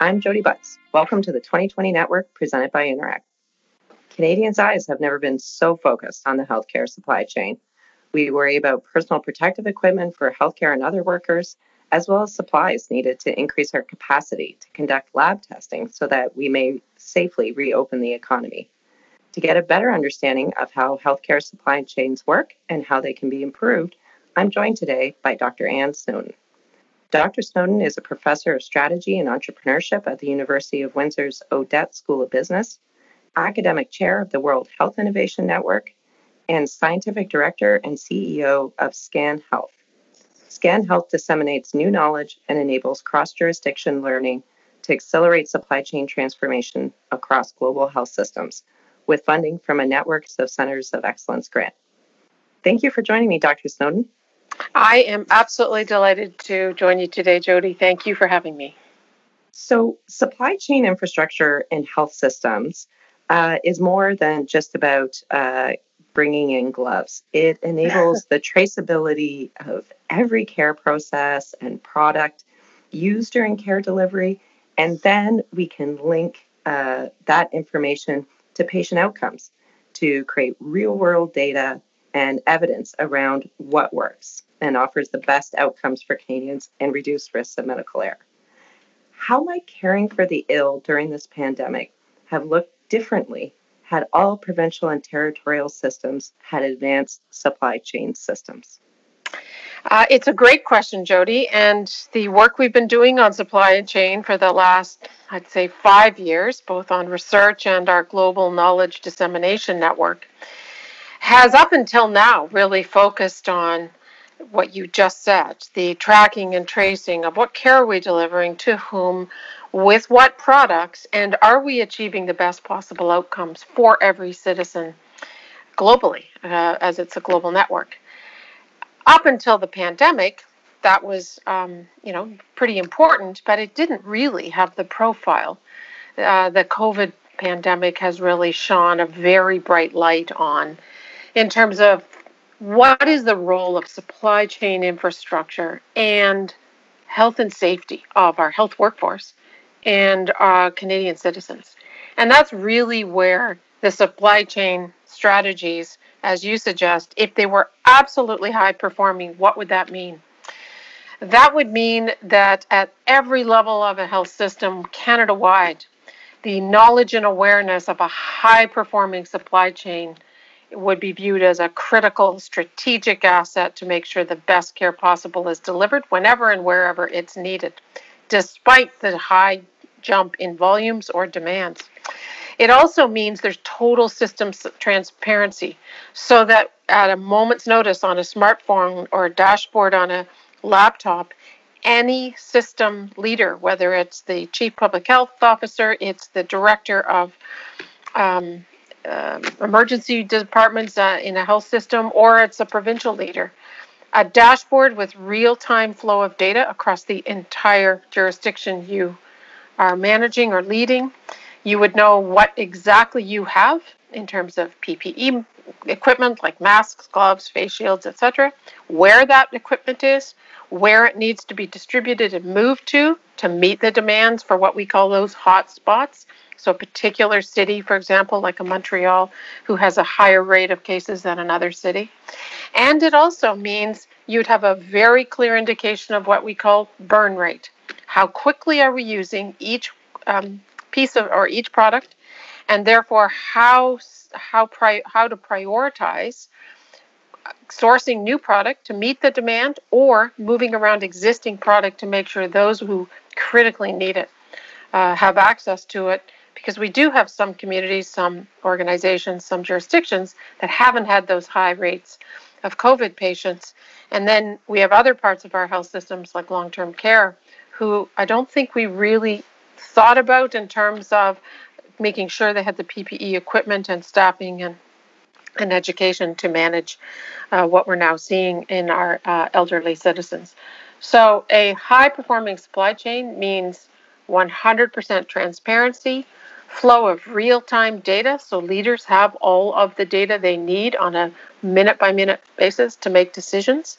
I'm Jodi Butts. Welcome to the 2020 Network presented by Interact. Canadians' eyes have never been so focused on the healthcare supply chain. We worry about personal protective equipment for healthcare and other workers, as well as supplies needed to increase our capacity to conduct lab testing so that we may safely reopen the economy. To get a better understanding of how healthcare supply chains work and how they can be improved, I'm joined today by Dr. Anne Snowdon. Dr. Snowdon is a professor of strategy and entrepreneurship at the University of Windsor's Odette School of Business, academic chair of the World Health Innovation Network, and scientific director and CEO of Scan Health. Scan Health disseminates new knowledge and enables cross jurisdiction learning to accelerate supply chain transformation across global health systems with funding from a network of Centers of Excellence grant. Thank you for joining me, Dr. Snowdon. I am absolutely delighted to join you today, Jodi. Thank you for having me. So, supply chain infrastructure in health systems uh, is more than just about uh, bringing in gloves. It enables the traceability of every care process and product used during care delivery, and then we can link uh, that information to patient outcomes to create real world data and evidence around what works and offers the best outcomes for Canadians and reduced risks of medical error. How might caring for the ill during this pandemic have looked differently had all provincial and territorial systems had advanced supply chain systems? Uh, it's a great question, Jodi. And the work we've been doing on supply chain for the last, I'd say, five years, both on research and our global knowledge dissemination network, has up until now really focused on what you just said the tracking and tracing of what care are we delivering to whom, with what products, and are we achieving the best possible outcomes for every citizen globally, uh, as it's a global network. Up until the pandemic, that was, um, you know, pretty important, but it didn't really have the profile. Uh, the COVID pandemic has really shone a very bright light on in terms of what is the role of supply chain infrastructure and health and safety of our health workforce and uh, Canadian citizens. And that's really where the supply chain strategies, as you suggest, if they were absolutely high performing, what would that mean? That would mean that at every level of a health system, Canada wide, the knowledge and awareness of a high performing supply chain would be viewed as a critical strategic asset to make sure the best care possible is delivered whenever and wherever it's needed, despite the high jump in volumes or demands. It also means there's total system transparency so that at a moment's notice on a smartphone or a dashboard on a laptop, any system leader, whether it's the chief public health officer, it's the director of um, uh, emergency departments uh, in a health system, or it's a provincial leader. A dashboard with real time flow of data across the entire jurisdiction you are managing or leading. You would know what exactly you have in terms of PPE equipment like masks, gloves, face shields, etc., where that equipment is, where it needs to be distributed and moved to to meet the demands for what we call those hot spots, so, a particular city, for example, like a Montreal, who has a higher rate of cases than another city. And it also means you'd have a very clear indication of what we call burn rate. How quickly are we using each um, piece of or each product, and therefore how how pri- how to prioritize sourcing new product to meet the demand or moving around existing product to make sure those who critically need it uh, have access to it because we do have some communities, some organizations, some jurisdictions that haven't had those high rates of COVID patients. And then we have other parts of our health systems, like long term care, who I don't think we really thought about in terms of making sure they had the PPE equipment and staffing and and education to manage uh, what we're now seeing in our uh, elderly citizens. So, a high performing supply chain means 100% transparency, flow of real time data so leaders have all of the data they need on a minute by minute basis to make decisions,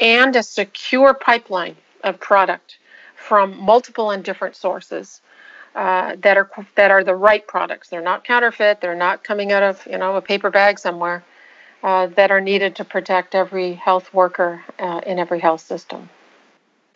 and a secure pipeline of product from multiple and different sources uh, that are that are the right products. They're not counterfeit. They're not coming out of you know a paper bag somewhere. Uh, that are needed to protect every health worker uh, in every health system.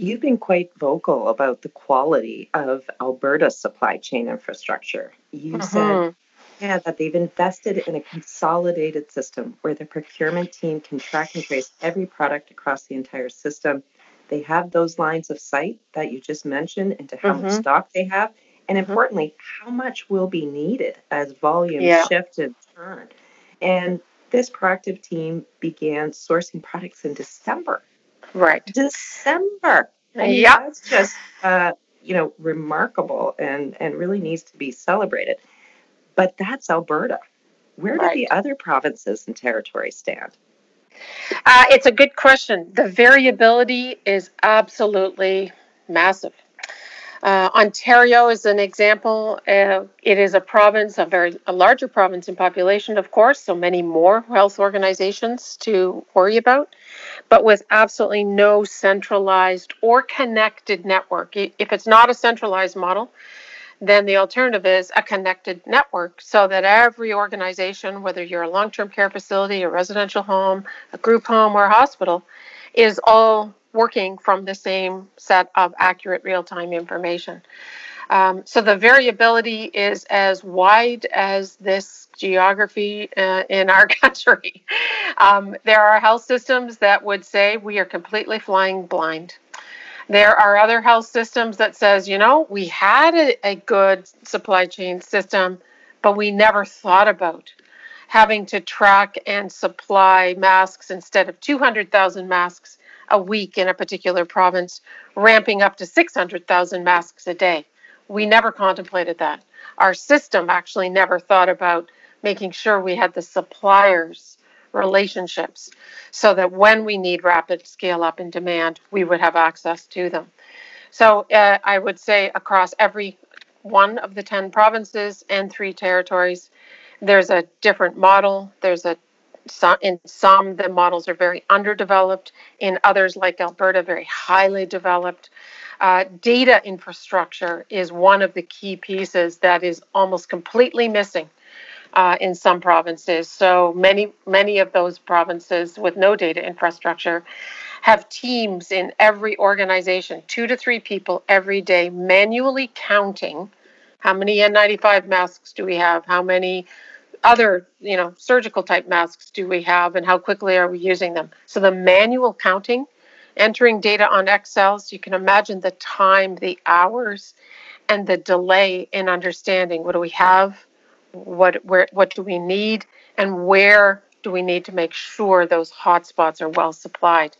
You've been quite vocal about the quality of Alberta's supply chain infrastructure. You mm-hmm. said yeah, that they've invested in a consolidated system where the procurement team can track and trace every product across the entire system. They have those lines of sight that you just mentioned into how mm-hmm. much stock they have, and mm-hmm. importantly, how much will be needed as volumes yeah. shift and turn. And this proactive team began sourcing products in December. Right. December. Yeah. That's just, uh, you know, remarkable and, and really needs to be celebrated. But that's Alberta. Where right. do the other provinces and territories stand? Uh, it's a good question. The variability is absolutely massive. Uh, Ontario is an example. Uh, it is a province, a very a larger province in population, of course, so many more health organizations to worry about, but with absolutely no centralized or connected network. If it's not a centralized model, then the alternative is a connected network so that every organization, whether you're a long term care facility, a residential home, a group home, or a hospital, is all working from the same set of accurate real time information. Um, so the variability is as wide as this geography uh, in our country. Um, there are health systems that would say we are completely flying blind. There are other health systems that says, you know, we had a, a good supply chain system, but we never thought about having to track and supply masks instead of 200,000 masks a week in a particular province, ramping up to 600,000 masks a day. We never contemplated that. Our system actually never thought about making sure we had the suppliers relationships so that when we need rapid scale up in demand, we would have access to them. So uh, I would say across every one of the 10 provinces and three territories, there's a different model. There's a some, in some, the models are very underdeveloped. In others, like Alberta, very highly developed. Uh, data infrastructure is one of the key pieces that is almost completely missing uh, in some provinces. So many, many of those provinces with no data infrastructure have teams in every organization, two to three people every day, manually counting how many N95 masks do we have, how many other you know surgical type masks do we have and how quickly are we using them? So the manual counting entering data on excels you can imagine the time the hours and the delay in understanding. What do we have? What where what do we need? And where do we need to make sure those hotspots are well supplied?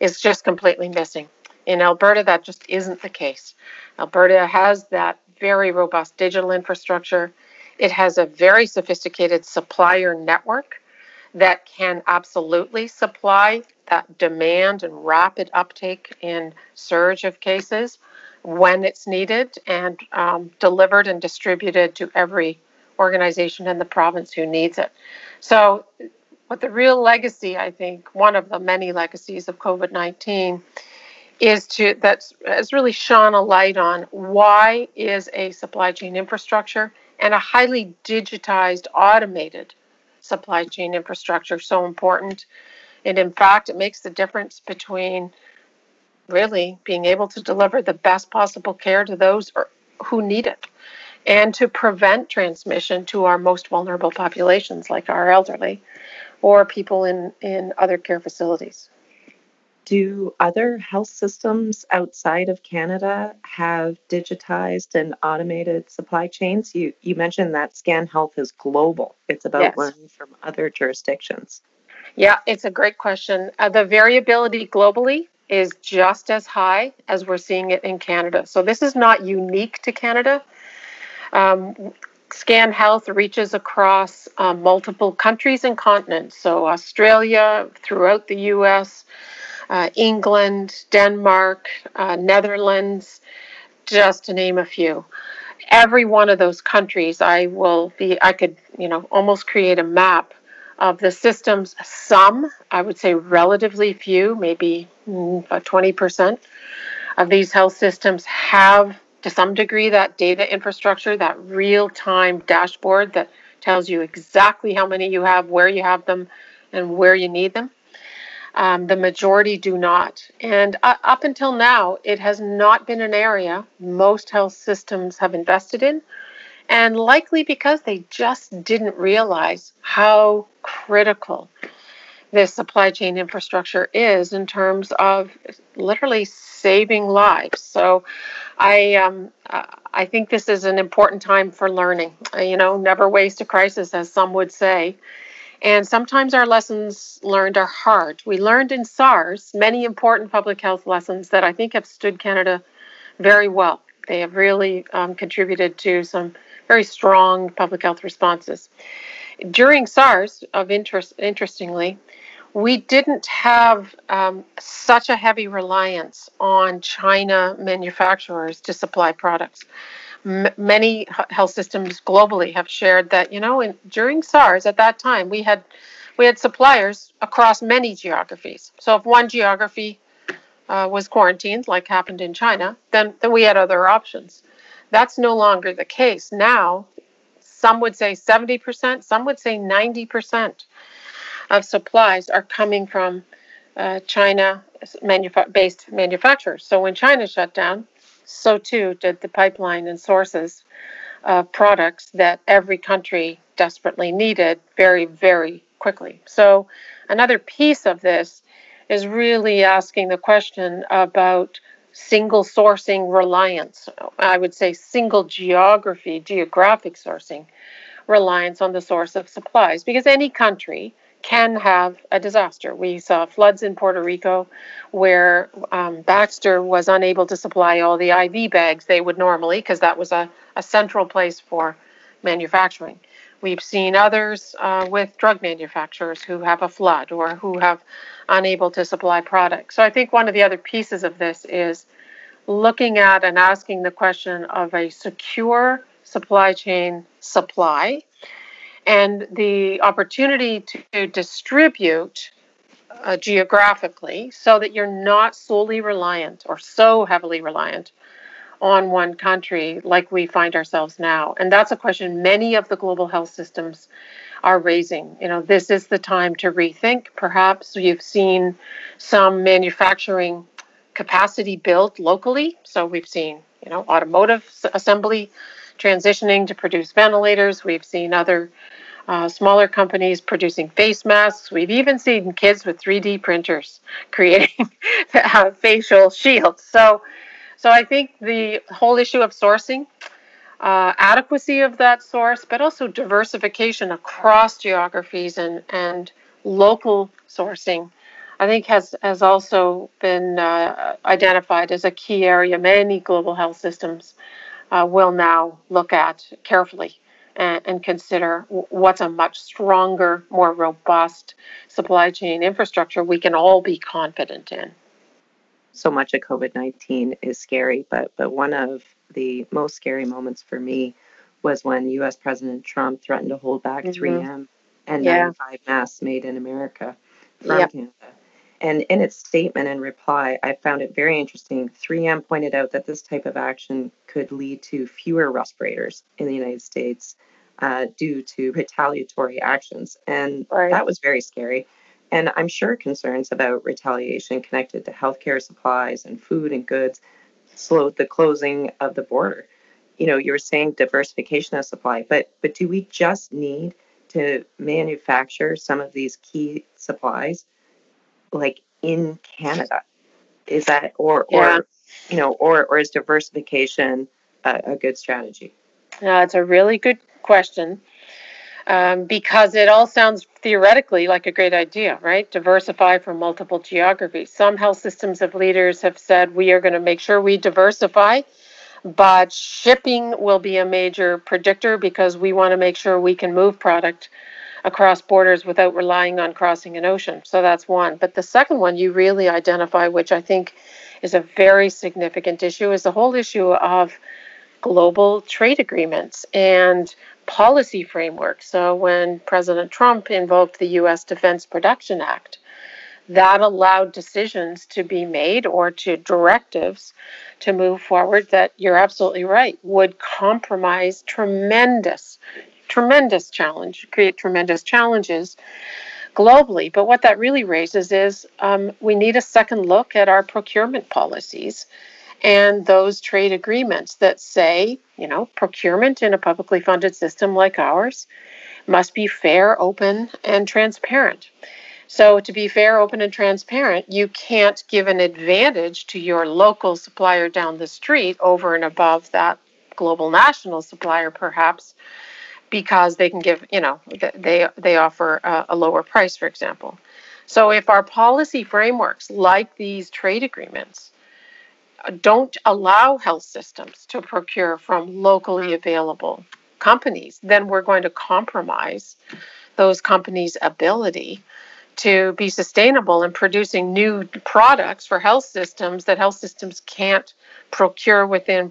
Is just completely missing. In alberta that just isn't the case. Alberta has that very robust digital infrastructure it has a very sophisticated supplier network that can absolutely supply that demand and rapid uptake in surge of cases when it's needed and um, delivered and distributed to every organization in the province who needs it. So, what the real legacy, I think, one of the many legacies of COVID 19 is to that's has really shone a light on why is a supply chain infrastructure and a highly digitized, automated supply chain infrastructure so important. And in fact, it makes the difference between really being able to deliver the best possible care to those er, who need it and to prevent transmission to our most vulnerable populations, like our elderly or people in, in other care facilities. Do other health systems outside of Canada have digitized and automated supply chains? You you mentioned that Scan Health is global. It's about yes. learning from other jurisdictions. Yeah, it's a great question. Uh, the variability globally is just as high as we're seeing it in Canada. So this is not unique to Canada. Um, Scan Health reaches across uh, multiple countries and continents. So Australia, throughout the U.S uh, England, Denmark, uh, Netherlands, just to name a few. Every one of those countries, I will be, I could, you know, almost create a map of the systems. Some, I would say relatively few, maybe mm, about 20%, of these health systems have, to some degree, that data infrastructure, that real time dashboard that tells you exactly how many you have, where you have them, and where you need them. Um, the majority do not. And uh, up until now, it has not been an area most health systems have invested in, and likely because they just didn't realize how critical this supply chain infrastructure is in terms of literally saving lives. So, I um, I think this is an important time for learning. You know, never waste a crisis, as some would say. And sometimes our lessons learned are hard. We learned in SARS many important public health lessons that I think have stood Canada very well. They have really um, contributed to some very strong public health responses. During SARS, of interest, interestingly, we didn't have um, such a heavy reliance on China manufacturers to supply products m- many health systems globally have shared that you know in, during SARS at that time we had we had suppliers across many geographies. So if one geography uh, was quarantined, like happened in China, then then we had other options. That's no longer the case now. Some would say 70%, some would say 90% of supplies are coming from uh, China manufa- based manufacturers. So when China shut down, so too did the pipeline and sources of products that every country desperately needed very, very quickly. So, another piece of this is really asking the question about single sourcing reliance. I would say single geography, geographic sourcing reliance on the source of supplies, because any country can have a disaster. We saw floods in Puerto Rico where um, Baxter was unable to supply all the IV bags they would normally, because that was a, a central place for manufacturing. We've seen others uh, with drug manufacturers who have a flood or who have unable to supply products. So I think one of the other pieces of this is looking at and asking the question of a secure supply chain supply and the opportunity to distribute uh, geographically so that you're not solely reliant or so heavily reliant on one country like we find ourselves now. And that's a question many of the global health systems are raising. You know, this is the time to rethink. Perhaps you've seen some manufacturing capacity built locally. So we've seen, you know, automotive assembly transitioning to produce ventilators. We've seen other uh, smaller companies producing face masks. We've even seen kids with 3D printers creating uh, facial shields. So, so I think the whole issue of sourcing, uh, adequacy of that source, but also diversification across geographies and, and local sourcing, I think has, has also been uh, identified as a key area many global health systems uh, will now look at carefully and, and consider what's a much stronger, more robust supply chain infrastructure we can all be confident in. So much of COVID 19 is scary, but, but one of the most scary moments for me was when US President Trump threatened to hold back mm-hmm. 3M and yeah. 95 masks made in America from yep. Canada. And in its statement and reply, I found it very interesting. 3M pointed out that this type of action could lead to fewer respirators in the United States uh, due to retaliatory actions. And right. that was very scary. And I'm sure concerns about retaliation connected to healthcare supplies and food and goods slowed the closing of the border. You know, you were saying diversification of supply, but but do we just need to manufacture some of these key supplies like in Canada? Is that or yeah. or you know or or is diversification a, a good strategy? No, it's a really good question um, because it all sounds theoretically like a great idea, right? Diversify from multiple geographies. Some health systems of leaders have said we are going to make sure we diversify, but shipping will be a major predictor because we want to make sure we can move product across borders without relying on crossing an ocean. So that's one. But the second one you really identify, which I think is a very significant issue, is the whole issue of global trade agreements and policy framework. So when President Trump invoked the U.S. Defense Production Act, that allowed decisions to be made or to directives to move forward that you're absolutely right would compromise tremendous, tremendous challenge, create tremendous challenges globally. But what that really raises is um, we need a second look at our procurement policies and those trade agreements that say, you know, procurement in a publicly funded system like ours must be fair, open, and transparent. So, to be fair, open, and transparent, you can't give an advantage to your local supplier down the street over and above that global national supplier, perhaps, because they can give, you know, they, they offer a, a lower price, for example. So, if our policy frameworks, like these trade agreements, don't allow health systems to procure from locally available companies, then we're going to compromise those companies' ability to be sustainable in producing new products for health systems that health systems can't procure within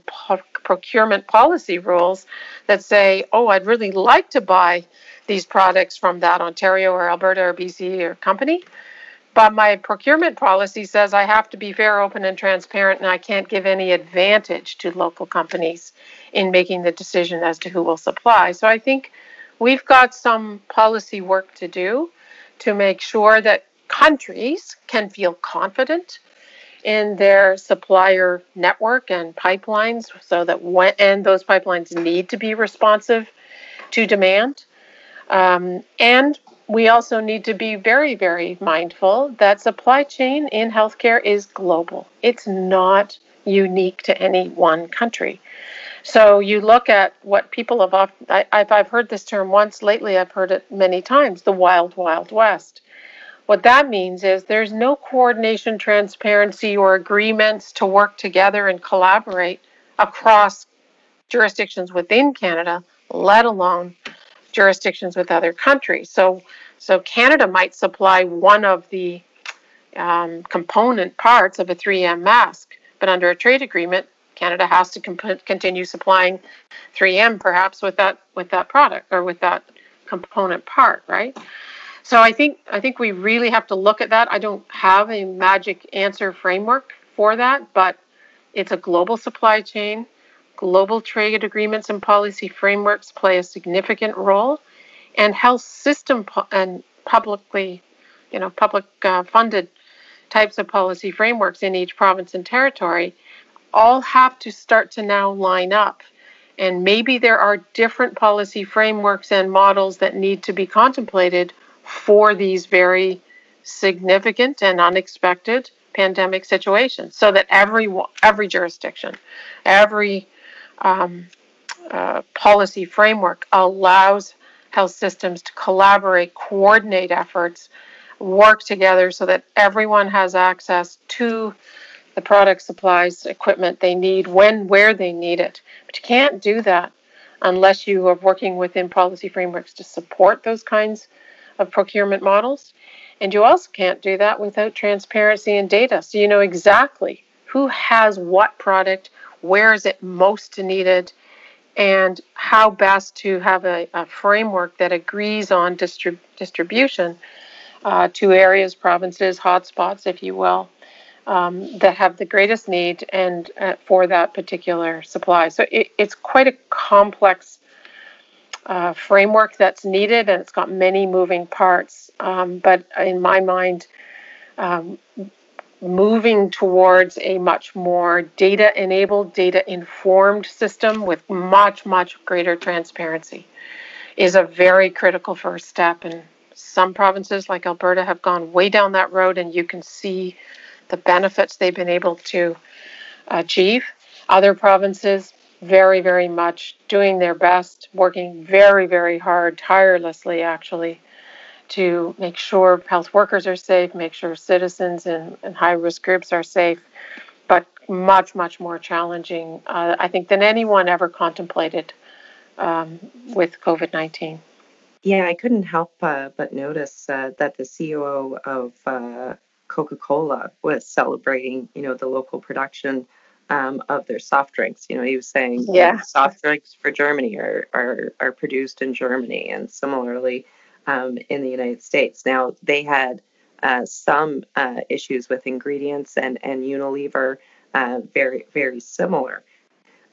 procurement policy rules that say, oh, I'd really like to buy these products from that Ontario or Alberta or BC or company. But my procurement policy says I have to be fair, open, and transparent, and I can't give any advantage to local companies in making the decision as to who will supply. So I think we've got some policy work to do to make sure that countries can feel confident in their supplier network and pipelines so that when and those pipelines need to be responsive to demand. Um, and we also need to be very very mindful that supply chain in healthcare is global. It's not unique to any one country. So you look at what people have often, I, I've heard this term once lately, I've heard it many times the wild, wild west. What that means is there's no coordination, transparency, or agreements to work together and collaborate across jurisdictions within Canada, let alone jurisdictions with other countries. So, so Canada might supply one of the um, component parts of a 3M mask, but under a trade agreement, Canada has to comp- continue supplying 3M perhaps with that with that product or with that component part, right? So I think I think we really have to look at that. I don't have a magic answer framework for that, but it's a global supply chain. Global trade agreements and policy frameworks play a significant role, and health system po- and publicly, you know, public uh, funded types of policy frameworks in each province and territory all have to start to now line up. And maybe there are different policy frameworks and models that need to be contemplated for these very significant and unexpected pandemic situations so that every every jurisdiction every um, uh, policy framework allows health systems to collaborate coordinate efforts work together so that everyone has access to the product supplies, equipment they need, when, where they need it. But you can't do that unless you are working within policy frameworks to support those kinds of procurement models. And you also can't do that without transparency and data. So you know exactly who has what product, where is it most needed, and how best to have a, a framework that agrees on distrib- distribution uh, to areas, provinces, hotspots, if you will, um, that have the greatest need and uh, for that particular supply. So it, it's quite a complex uh, framework that's needed, and it's got many moving parts. Um, but in my mind, um, moving towards a much more data enabled, data informed system with much, much greater transparency is a very critical first step. And some provinces like Alberta have gone way down that road, and you can see the benefits they've been able to achieve. Other provinces, very, very much doing their best, working very, very hard, tirelessly actually, to make sure health workers are safe, make sure citizens and, high risk groups are safe, but much, much more challenging, uh, I think, than anyone ever contemplated um, with COVID 19. Yeah, I couldn't help uh, but notice uh, that the CEO of uh, Coca-Cola was celebrating, you know, the local production um, of their soft drinks. You know, he was saying, yeah, soft drinks for Germany are are, are produced in Germany, and similarly um, in the United States. Now they had uh, some uh, issues with ingredients, and and Unilever uh, very very similar,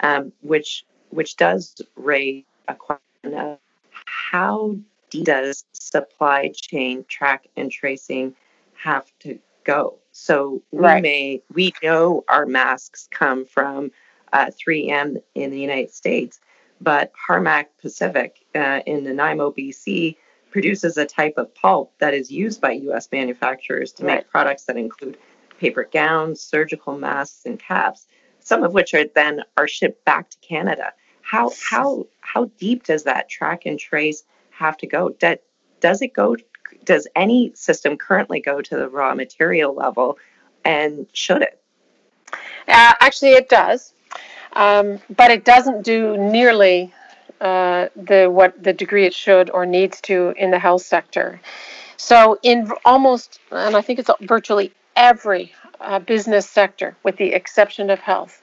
um, which which does raise a question of how does supply chain track and tracing have to go? So we Right. may we know our masks come from uh, 3M in the United States, but Harmac Pacific uh, in Nanaimo, BC, produces a type of pulp that is used by U.S. manufacturers to Right. make products that include paper gowns, surgical masks, and caps. Some of which are then are shipped back to Canada. How how how deep does that track and trace have to go? That does it go? Does any system currently go to the raw material level, and should it? Uh, actually, it does, um, but it doesn't do nearly uh, the what the degree it should or needs to in the health sector. So, in almost, and I think it's virtually every uh, business sector, with the exception of health,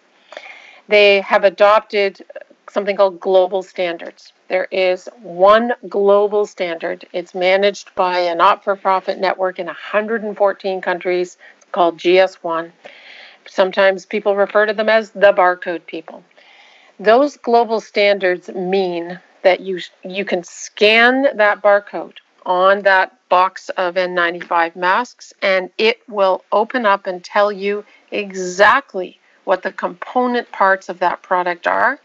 they have adopted something called global standards. There is one global standard. It's managed by a not-for-profit network in 114 countries called GS1. Sometimes people refer to them as the barcode people. Those global standards mean that you you can scan that barcode on that box of N95 masks and it will open up and tell you exactly what the component parts of that product are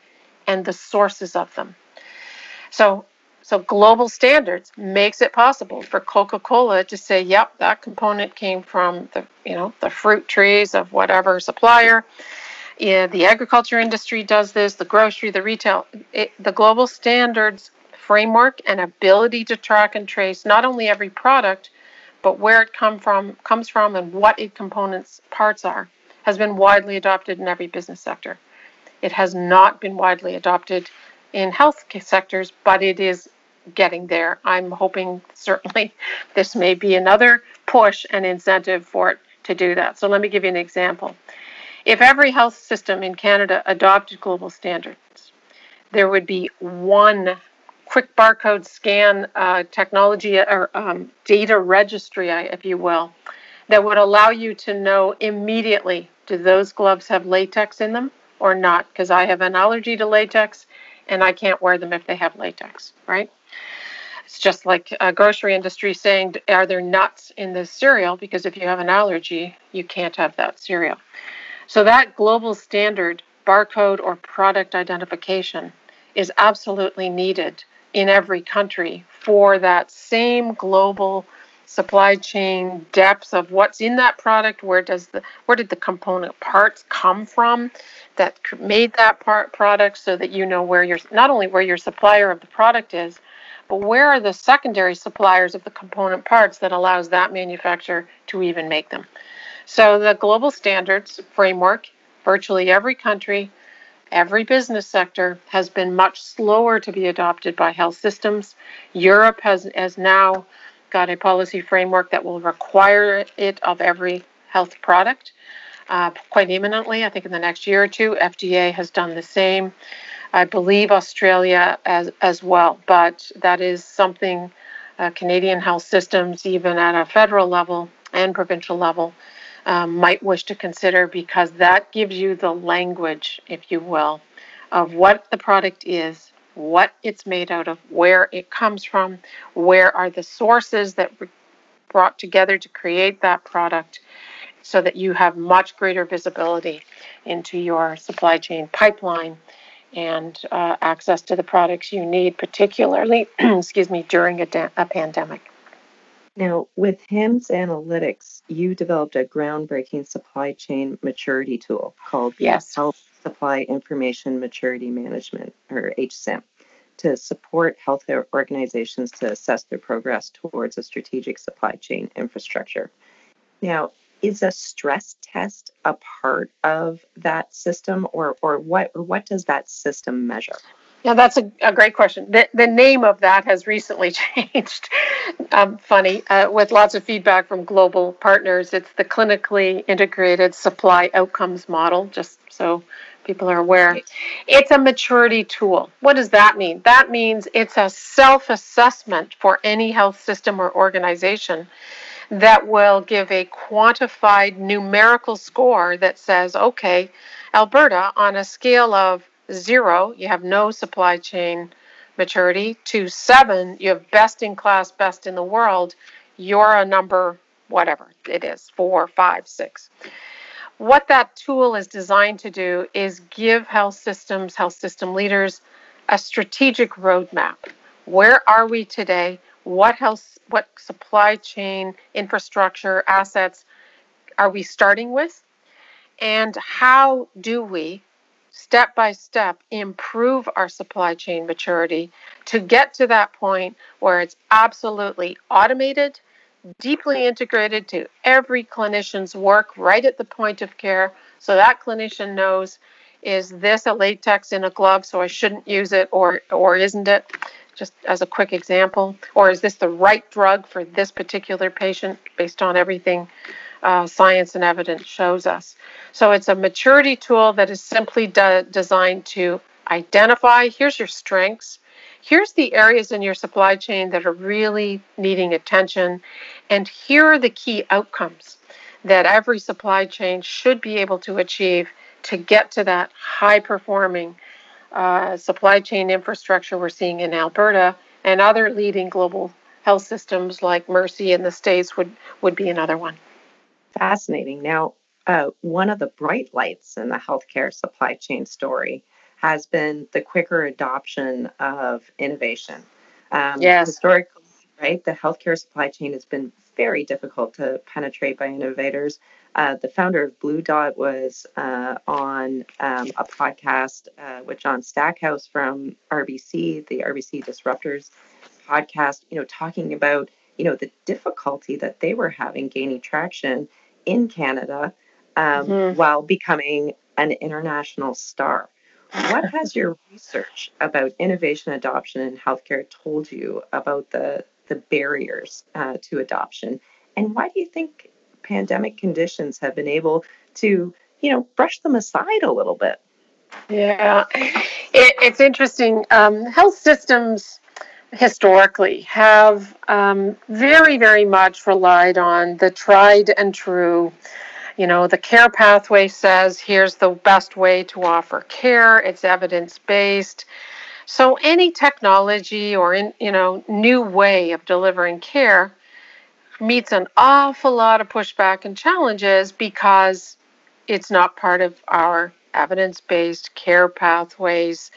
and the sources of them. So so global standards makes it possible for Coca-Cola to say, "Yep, that component came from the you know the fruit trees of whatever supplier." Yeah, the agriculture industry does this, the grocery, the retail, it, the global standards framework and ability to track and trace not only every product, but where it come from comes from and what its components parts are, has been widely adopted in every business sector. It has not been widely adopted in health sectors, but it is getting there. I'm hoping certainly this may be another push and incentive for it to do that. So let me give you an example. If every health system in Canada adopted global standards, there would be one quick barcode scan uh, technology or um, data registry, if you will, that would allow you to know immediately do those gloves have latex in them or not? Because I have an allergy to latex and I can't wear them if they have latex, right? It's just like a grocery industry saying, are there nuts in this cereal? Because if you have an allergy, you can't have that cereal. So that global standard barcode or product identification is absolutely needed in every country for that same global supply chain depth of what's in that product where does the where did the component parts come from that made that part product so that you know where your not only where your supplier of the product is but where are the secondary suppliers of the component parts that allows that manufacturer to even make them so the global standards framework, virtually every country, every business sector has been much slower to be adopted by health systems. Europe has, has now got a policy framework that will require it of every health product uh, quite imminently. I think in the next year or two, FDA has done the same. I believe Australia as as well, but that is something uh, Canadian health systems, even at a federal level and provincial level, um, might wish to consider because that gives you the language, if you will, of what the product is, what it's made out of, where it comes from, where are the sources that were brought together to create that product, so that you have much greater visibility into your supply chain pipeline and uh, access to the products you need, particularly, excuse me, during a, da- a pandemic. Now, with HIMSS Analytics, you developed a groundbreaking supply chain maturity tool called Yes. Health Supply Information Maturity Management, or HSIM, to support health organizations to assess their progress towards a strategic supply chain infrastructure. Now, is a stress test a part of that system, or, or what what does that system measure? Yeah, that's a, a great question. The, the name of that has recently changed. um, funny, uh, with lots of feedback from global partners. It's the clinically integrated supply outcomes model, just so people are aware. It's a maturity tool. What does that mean? That means it's a self assessment for any health system or organization that will give a quantified numerical score that says, okay, Alberta, on a scale of zero, you have no supply chain maturity, to seven, you have best in class, best in the world, you're a number, whatever it is, four, five, six. What that tool is designed to do is give health systems, health system leaders, a strategic roadmap. Where are we today? What health, what supply chain infrastructure assets are we starting with? And how do we, step by step, improve our supply chain maturity to get to that point where it's absolutely automated, deeply integrated to every clinician's work right at the point of care so that clinician knows is this a latex in a glove so I shouldn't use it or or isn't it? Just as a quick example, or is this the right drug for this particular patient based on everything uh, science and evidence shows us? So it's a maturity tool that is simply de- designed to identify here's your strengths, here's the areas in your supply chain that are really needing attention, and here are the key outcomes that every supply chain should be able to achieve to get to that high performing uh, supply chain infrastructure we're seeing in Alberta and other leading global health systems like Mercy in the States would, would be another one. Fascinating. Now, uh, one of the bright lights in the healthcare supply chain story has been the quicker adoption of innovation. Um, yes. Historically, right, the healthcare supply chain has been very difficult to penetrate by innovators. Uh, the founder of BlueDot was uh, on um, a podcast uh, with John Stackhouse from RBC, the RBC Disruptors podcast, you know, talking about, you know, the difficulty that they were having gaining traction in Canada um, mm-hmm. while becoming an international star. What has your research about innovation adoption in healthcare told you about the, the barriers uh, to adoption? And why do you think pandemic conditions have been able to, you know, brush them aside a little bit. Yeah, it, it's interesting. Um, health systems historically have um, very, very much relied on the tried and true. You know, the care pathway says here's the best way to offer care. It's evidence based. So any technology or in, you know new way of delivering care meets an awful lot of pushback and challenges because it's not part of our evidence based care pathways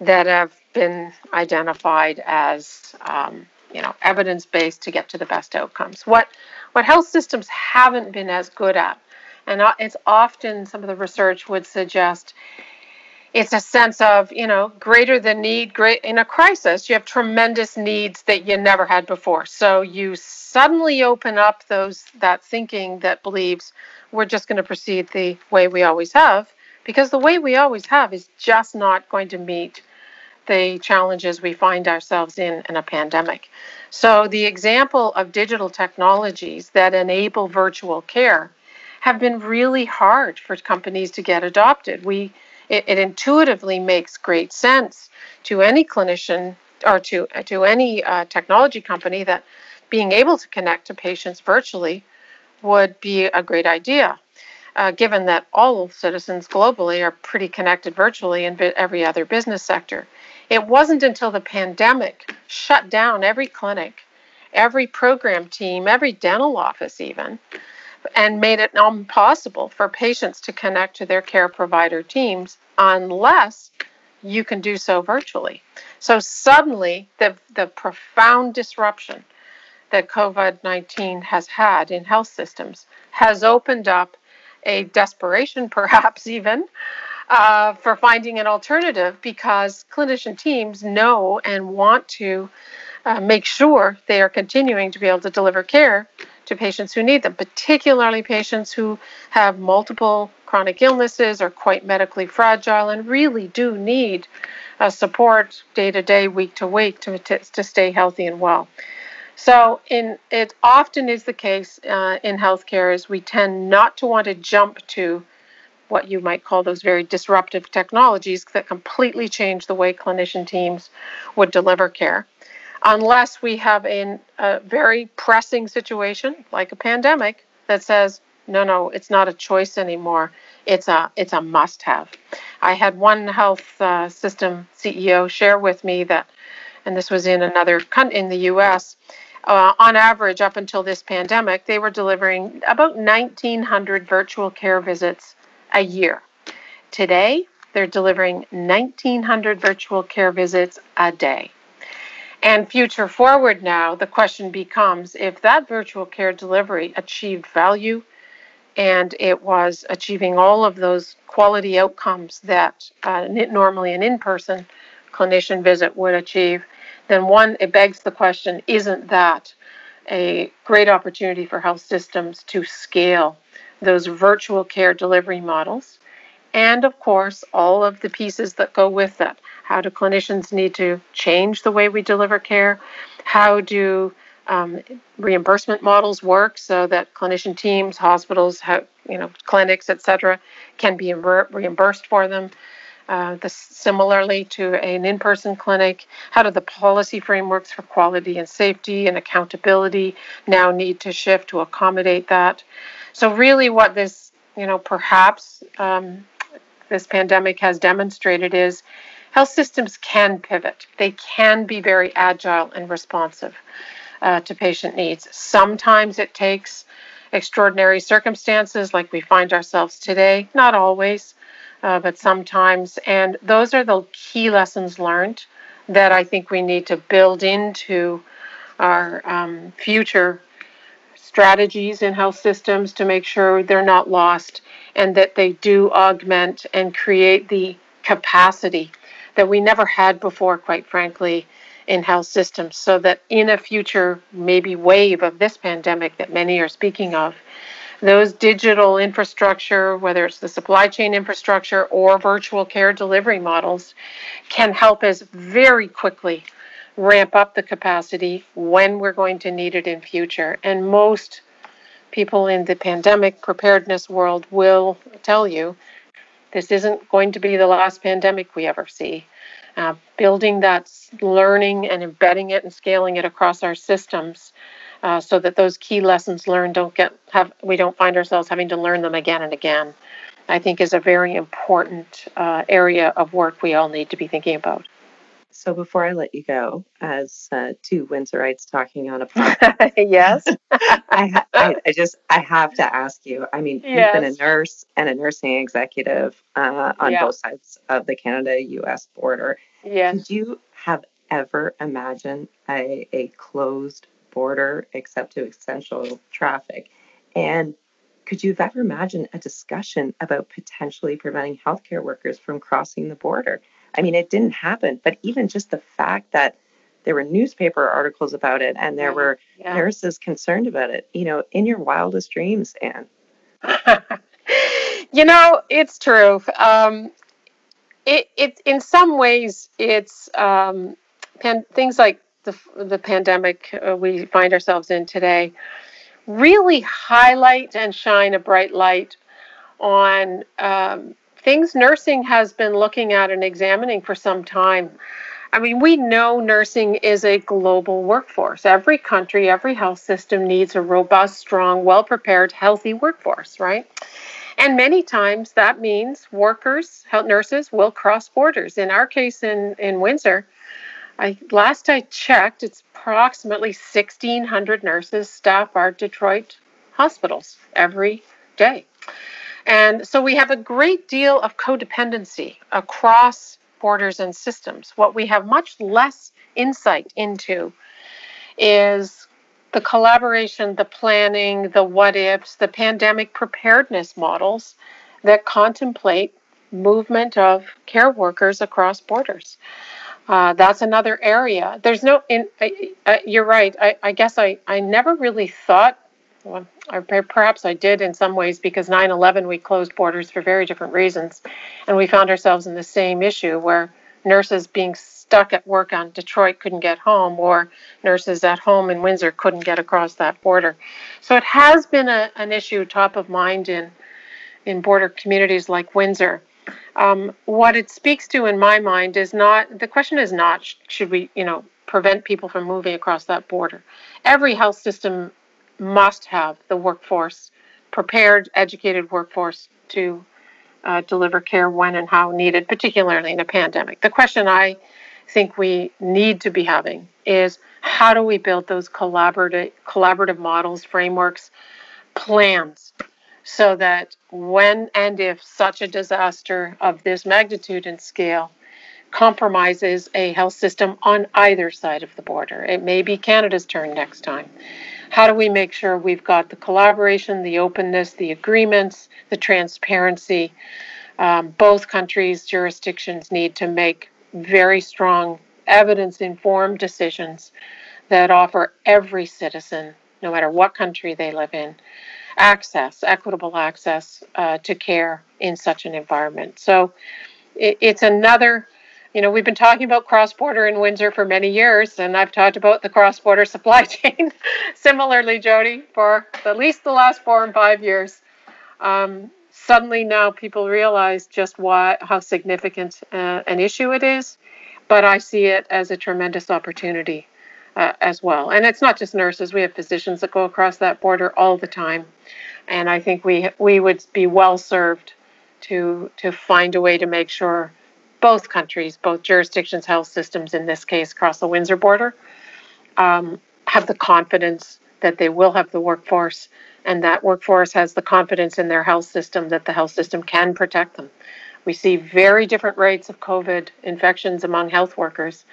that have been identified as um, you know evidence based to get to the best outcomes what what health systems haven't been as good at and it's often some of the research would suggest it's a sense of you know greater than need great in a crisis you have tremendous needs that you never had before. So you suddenly open up those that thinking that believes we're just going to proceed the way we always have because the way we always have is just not going to meet the challenges we find ourselves in in a pandemic. So the example of digital technologies that enable virtual care have been really hard for companies to get adopted we it, it intuitively makes great sense to any clinician or to to any uh, technology company that being able to connect to patients virtually would be a great idea. Uh, given that all citizens globally are pretty connected virtually in every other business sector. It wasn't until the pandemic shut down every clinic, every program team, every dental office, even, and made it impossible for patients to connect to their care provider teams unless you can do so virtually. So suddenly, the, the profound disruption that COVID 19 has had in health systems has opened up a desperation, perhaps even, uh, for finding an alternative because clinician teams know and want to uh, make sure they are continuing to be able to deliver care to patients who need them, particularly patients who have multiple chronic illnesses, are quite medically fragile, and really do need uh, support day to day, week to week to, to, stay healthy and well. So, in it often is the case uh, in healthcare is we tend not to want to jump to what you might call those very disruptive technologies that completely change the way clinician teams would deliver care. Unless we have a very pressing situation like a pandemic that says, no, no, it's not a choice anymore. It's a it's a must have. I had one health uh, system CEO share with me that, and this was in another country in the U.S. Uh, on average, up until this pandemic, they were delivering about 1,900 virtual care visits a year. Today, they're delivering 1,900 virtual care visits a day. And future forward now, the question becomes if that virtual care delivery achieved value and it was achieving all of those quality outcomes that uh, normally an in person clinician visit would achieve, then one, it begs the question isn't that a great opportunity for health systems to scale those virtual care delivery models? And of course, all of the pieces that go with that. How do clinicians need to change the way we deliver care? How do um, reimbursement models work so that clinician teams, hospitals, have, you know, clinics, etc., can be reimbursed for them? Uh, the, similarly to an in-person clinic, how do the policy frameworks for quality and safety and accountability now need to shift to accommodate that? So really, what this, you know, perhaps um, this pandemic has demonstrated is health systems can pivot. They can be very agile and responsive uh, to patient needs. Sometimes it takes extraordinary circumstances like we find ourselves today, not always, uh, but sometimes. And those are the key lessons learned that I think we need to build into our um, future strategies in health systems to make sure they're not lost and that they do augment and create the capacity that we never had before, quite frankly, in health systems, so that in a future, maybe wave of this pandemic that many are speaking of, those digital infrastructure, whether it's the supply chain infrastructure or virtual care delivery models, can help us very quickly ramp up the capacity when we're going to need it in future. And most people in the pandemic preparedness world will tell you this isn't going to be the last pandemic we ever see. Uh, building that learning and embedding it and scaling it across our systems uh, so that those key lessons learned don't get have we don't find ourselves having to learn them again and again i think is a very important uh, area of work we all need to be thinking about so before I let you go, as uh, two Windsorites talking on a podcast, yes, I, I, I, just I have to ask you. I mean, yes. you've been a nurse and a nursing executive uh, on yeah. both sides of the Canada-U.S. border. Yes. Did you have ever imagined a, a closed border except to essential traffic? And could you have ever imagined a discussion about potentially preventing healthcare workers from crossing the border? I mean, it didn't happen, but even just the fact that there were newspaper articles about it and there yeah, were yeah. nurses concerned about it, you know, in your wildest dreams, Anne. you know, it's true. Um, it, it, in some ways, it's um, pan- things like the, the pandemic uh, we find ourselves in today really highlight and shine a bright light on um, things nursing has been looking at and examining for some time. I mean, we know nursing is a global workforce. Every country, every health system needs a robust, strong, well prepared, healthy workforce, right? And many times that means workers, health nurses will cross borders. In our case in, in Windsor, I, last I checked, it's approximately 1,600 nurses staff our Detroit hospitals every day. And so we have a great deal of codependency across borders and systems. What we have much less insight into is the collaboration, the planning, the what ifs, the pandemic preparedness models that contemplate movement of care workers across borders. Uh, that's another area. There's no, in, uh, you're right. I, I guess I, I never really thought well, or perhaps I did in some ways because 9 11 we closed borders for very different reasons. And we found ourselves in the same issue where nurses being stuck at work on Detroit couldn't get home, or nurses at home in Windsor couldn't get across that border. So it has been a, an issue top of mind in, in border communities like Windsor. Um, what it speaks to in my mind is not the question is not should we you know prevent people from moving across that border. Every health system must have the workforce, prepared, educated workforce to uh, deliver care when and how needed, particularly in a pandemic. The question I think we need to be having is how do we build those collaborative collaborative models, frameworks, plans so that when and if such a disaster of this magnitude and scale compromises a health system on either side of the border. It may be Canada's turn next time. How do we make sure we've got the collaboration, the openness, the agreements, the transparency? Um, both countries' jurisdictions need to make very strong, evidence informed decisions that offer every citizen, no matter what country they live in, access, equitable access uh, to care in such an environment. So it, it's another you know, we've been talking about cross border in Windsor for many years, and I've talked about the cross border supply chain similarly, Jodi, for at least the last four and five years. Um, suddenly now people realize just why, how significant uh, an issue it is, but I see it as a tremendous opportunity uh, as well. And it's not just nurses, we have physicians that go across that border all the time. And I think we, we would be well served to, to find a way to make sure both countries, both jurisdictions, health systems, in this case, across the Windsor border, um, have the confidence that they will have the workforce and that workforce has the confidence in their health system that the health system can protect them. We see very different rates of COVID infections among health workers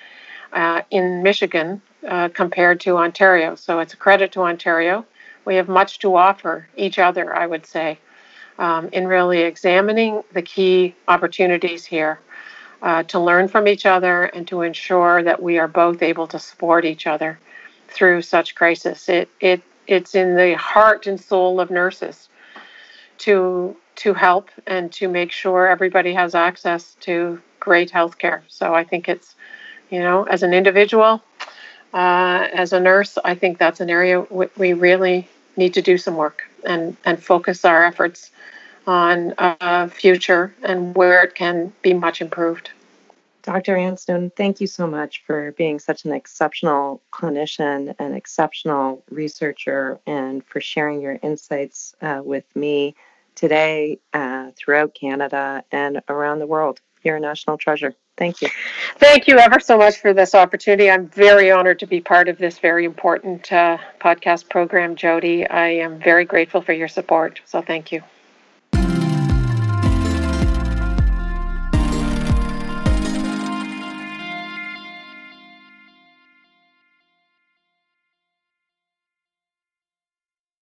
uh, in Michigan uh, compared to Ontario. So it's a credit to Ontario. We have much to offer each other, I would say, um, in really examining the key opportunities here uh, to learn from each other and to ensure that we are both able to support each other through such crisis. It it it's in the heart and soul of nurses to to help and to make sure everybody has access to great health care. So I think it's you know as an individual, uh, as a nurse, I think that's an area we really need to do some work and and focus our efforts on uh, future and where it can be much improved. Dr. Snowdon, thank you so much for being such an exceptional clinician and exceptional researcher and for sharing your insights uh, with me today uh, throughout Canada and around the world. You're a national treasure. Thank you. Thank you ever so much for this opportunity. I'm very honored to be part of this very important uh, podcast program, Jodi. I am very grateful for your support. So thank you.